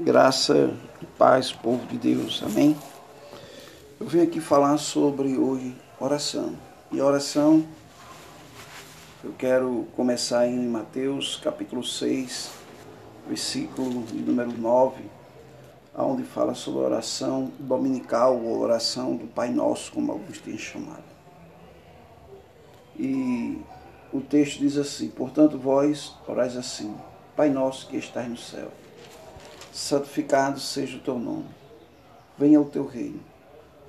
Graça e paz, povo de Deus. Amém? Eu vim aqui falar sobre hoje oração. E oração, eu quero começar em Mateus capítulo 6, versículo número 9, onde fala sobre a oração dominical, ou oração do Pai Nosso, como alguns têm chamado. E o texto diz assim: Portanto, vós orais assim, Pai Nosso que estás no céu santificado seja o teu nome. Venha o teu reino.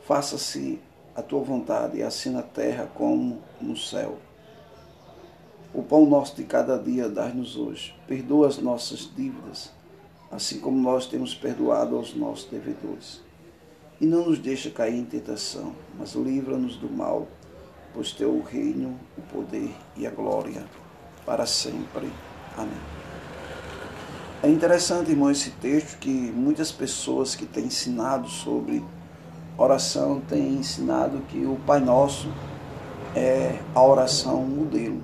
Faça-se a tua vontade, assim na terra como no céu. O pão nosso de cada dia dá-nos hoje. Perdoa as nossas dívidas, assim como nós temos perdoado aos nossos devedores. E não nos deixa cair em tentação, mas livra-nos do mal, pois teu o reino, o poder e a glória para sempre. Amém. É interessante, irmão, esse texto que muitas pessoas que têm ensinado sobre oração têm ensinado que o Pai Nosso é a oração modelo.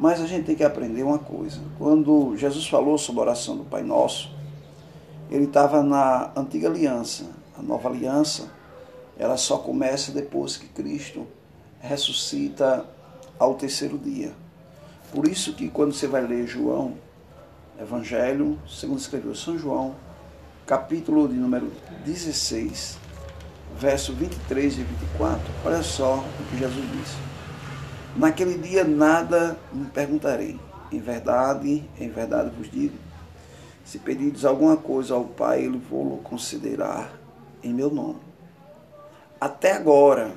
Mas a gente tem que aprender uma coisa. Quando Jesus falou sobre a oração do Pai Nosso, ele estava na antiga aliança. A nova aliança, ela só começa depois que Cristo ressuscita ao terceiro dia. Por isso que quando você vai ler João, Evangelho, segundo escreveu São João, capítulo de número 16, verso 23 e 24. Olha só o que Jesus disse. Naquele dia nada me perguntarei. Em verdade, em verdade vos digo, se pedides alguma coisa ao Pai, Ele vou considerar em meu nome. Até agora,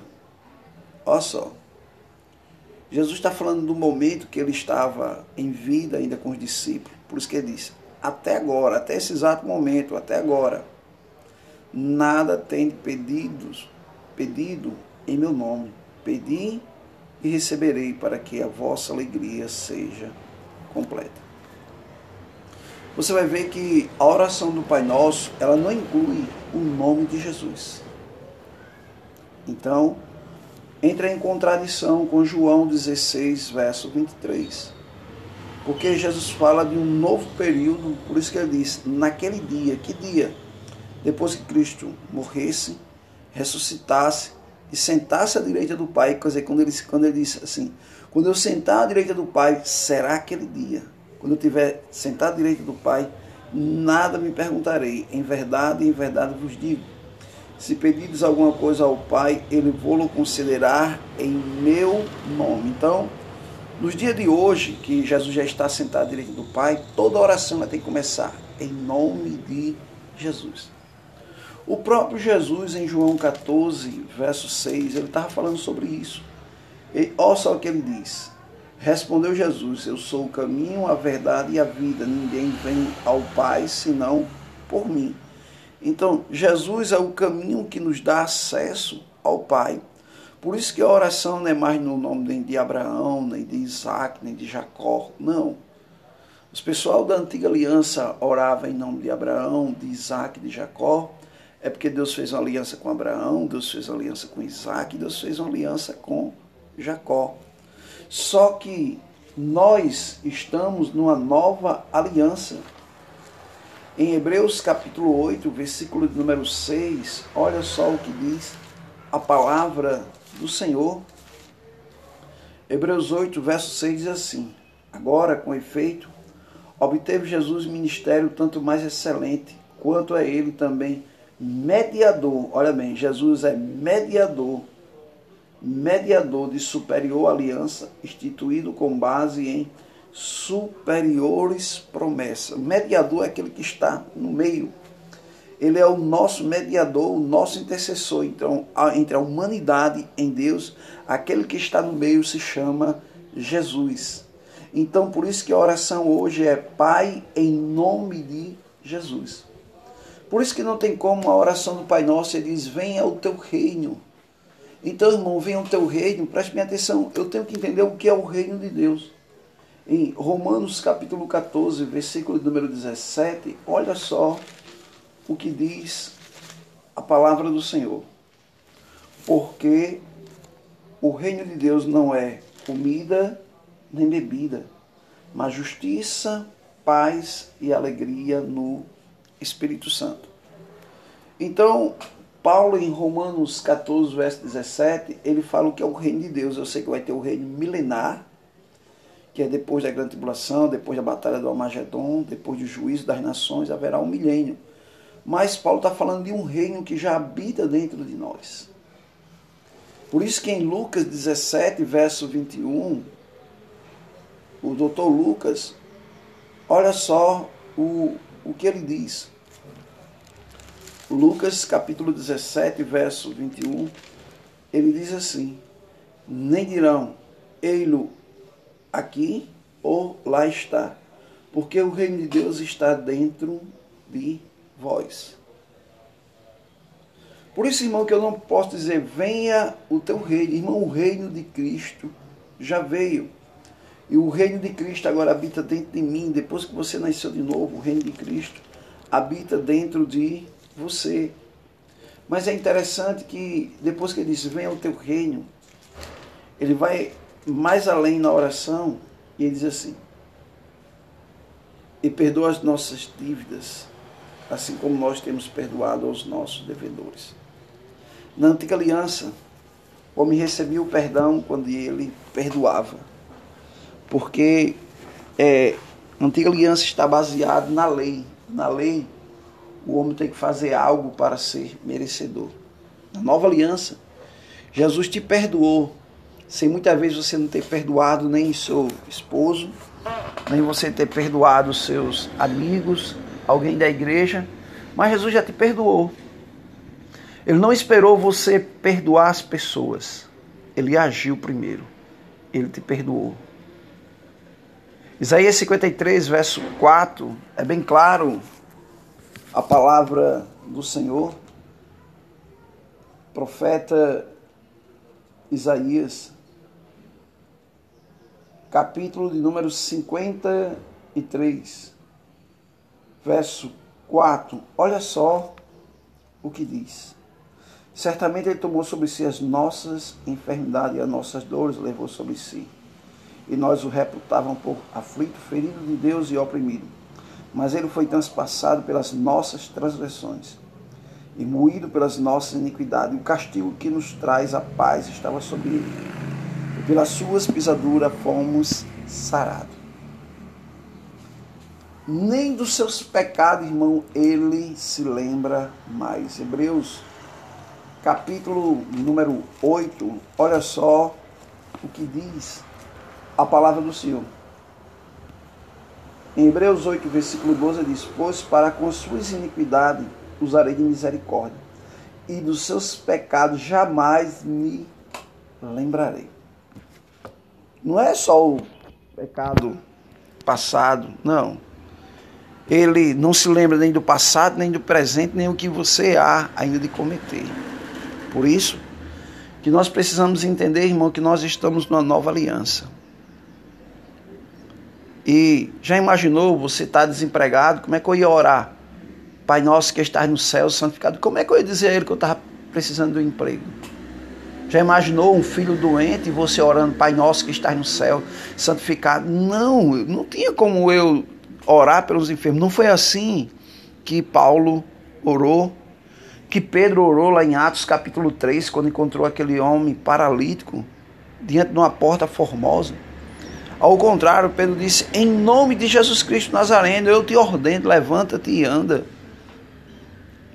olha só, Jesus está falando do momento que ele estava em vida ainda com os discípulos por isso que ele diz: até agora, até esse exato momento, até agora, nada tem pedidos, pedido em meu nome. Pedi e receberei para que a vossa alegria seja completa. Você vai ver que a oração do Pai Nosso, ela não inclui o nome de Jesus. Então, entra em contradição com João 16, verso 23. Porque Jesus fala de um novo período, por isso que ele diz, naquele dia, que dia? Depois que Cristo morresse, ressuscitasse e sentasse à direita do Pai, quer dizer, quando ele, quando ele disse assim, quando eu sentar à direita do Pai, será aquele dia. Quando eu estiver sentado à direita do Pai, nada me perguntarei. Em verdade, em verdade vos digo. Se pedidos alguma coisa ao Pai, Ele vou-lo considerar em meu nome. Então, nos dias de hoje, que Jesus já está sentado direito do Pai, toda oração tem que começar em nome de Jesus. O próprio Jesus, em João 14, verso 6, ele estava falando sobre isso. E olha só o que ele diz. Respondeu Jesus: Eu sou o caminho, a verdade e a vida. Ninguém vem ao Pai senão por mim. Então, Jesus é o caminho que nos dá acesso ao Pai. Por isso que a oração não é mais no nome nem de Abraão, nem de Isaac, nem de Jacó. Não. Os pessoal da antiga aliança orava em nome de Abraão, de Isaac, de Jacó. É porque Deus fez uma aliança com Abraão, Deus fez uma aliança com Isaac, Deus fez uma aliança com Jacó. Só que nós estamos numa nova aliança. Em Hebreus capítulo 8, versículo número 6, olha só o que diz a palavra do Senhor. Hebreus 8, verso 6 diz assim: Agora, com efeito, obteve Jesus ministério tanto mais excelente, quanto é ele também mediador. Olha bem, Jesus é mediador, mediador de superior aliança, instituído com base em superiores promessas. Mediador é aquele que está no meio ele é o nosso mediador, o nosso intercessor então, entre a humanidade em Deus. Aquele que está no meio se chama Jesus. Então, por isso que a oração hoje é Pai em nome de Jesus. Por isso que não tem como a oração do Pai Nosso, ele diz: Venha o teu reino. Então, irmão, venha o teu reino, preste minha atenção, eu tenho que entender o que é o reino de Deus. Em Romanos capítulo 14, versículo número 17, olha só o que diz a palavra do Senhor. Porque o reino de Deus não é comida nem bebida, mas justiça, paz e alegria no Espírito Santo. Então, Paulo, em Romanos 14, verso 17, ele fala o que é o reino de Deus. Eu sei que vai ter o reino milenar, que é depois da grande tribulação, depois da batalha do Almagedon, depois do juízo das nações, haverá um milênio. Mas Paulo está falando de um reino que já habita dentro de nós. Por isso que em Lucas 17, verso 21, o doutor Lucas, olha só o, o que ele diz. Lucas capítulo 17, verso 21, ele diz assim: Nem dirão, ei-lo aqui ou lá está, porque o reino de Deus está dentro de vós. Por isso, irmão, que eu não posso dizer, venha o teu reino. Irmão, o reino de Cristo já veio. E o reino de Cristo agora habita dentro de mim. Depois que você nasceu de novo, o reino de Cristo habita dentro de você. Mas é interessante que depois que ele diz, venha o teu reino, ele vai mais além na oração e ele diz assim: e perdoa as nossas dívidas, assim como nós temos perdoado aos nossos devedores. Na antiga aliança, o homem recebia o perdão quando ele perdoava. Porque é, a antiga aliança está baseada na lei. Na lei, o homem tem que fazer algo para ser merecedor. Na nova aliança, Jesus te perdoou, sem muitas vezes você não ter perdoado nem seu esposo, nem você ter perdoado seus amigos, alguém da igreja, mas Jesus já te perdoou. Ele não esperou você perdoar as pessoas. Ele agiu primeiro. Ele te perdoou. Isaías 53, verso 4, é bem claro a palavra do Senhor. Profeta Isaías, capítulo de número 53, verso 4. Olha só o que diz. Certamente ele tomou sobre si as nossas enfermidades e as nossas dores levou sobre si. E nós o reputávamos por aflito, ferido de Deus e oprimido. Mas ele foi transpassado pelas nossas transgressões e moído pelas nossas iniquidades. O castigo que nos traz a paz estava sobre ele. E pelas suas pisaduras fomos sarados. Nem dos seus pecados, irmão, ele se lembra mais. Hebreus capítulo número 8, olha só o que diz a palavra do Senhor. Em Hebreus 8, versículo 12, diz: Pois para com suas iniquidades usarei de misericórdia, e dos seus pecados jamais me lembrarei. Não é só o pecado passado, não. Ele não se lembra nem do passado, nem do presente, nem o que você há ainda de cometer. Por isso que nós precisamos entender, irmão, que nós estamos numa nova aliança. E já imaginou você estar tá desempregado? Como é que eu ia orar? Pai nosso que estás no céu, santificado. Como é que eu ia dizer a ele que eu estava precisando de um emprego? Já imaginou um filho doente e você orando, Pai nosso que estás no céu, santificado? Não, não tinha como eu orar pelos enfermos. Não foi assim que Paulo orou que Pedro orou lá em Atos capítulo 3, quando encontrou aquele homem paralítico diante de uma porta formosa. Ao contrário, Pedro disse: Em nome de Jesus Cristo Nazareno, eu te ordeno, levanta-te e anda.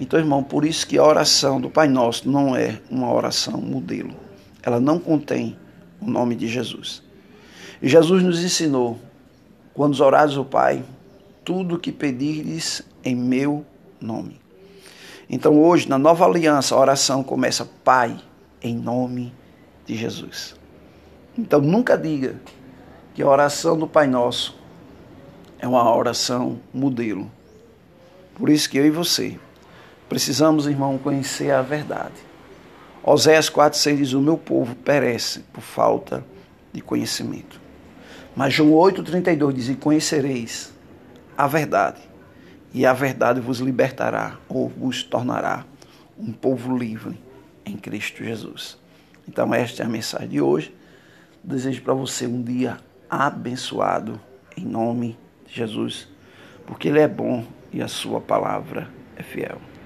Então, irmão, por isso que a oração do Pai Nosso não é uma oração modelo. Ela não contém o nome de Jesus. E Jesus nos ensinou: quando orares o Pai, tudo que pedires em meu nome. Então hoje, na nova aliança, a oração começa, Pai, em nome de Jesus. Então nunca diga que a oração do Pai Nosso é uma oração modelo. Por isso que eu e você precisamos, irmão, conhecer a verdade. Oséias 4,6 diz: O meu povo perece por falta de conhecimento. Mas João 8,32 diz: E conhecereis a verdade, e a verdade vos libertará ou vos tornará um povo livre em Cristo Jesus. Então, esta é a mensagem de hoje. Desejo para você um dia abençoado em nome de Jesus, porque Ele é bom e a sua palavra é fiel.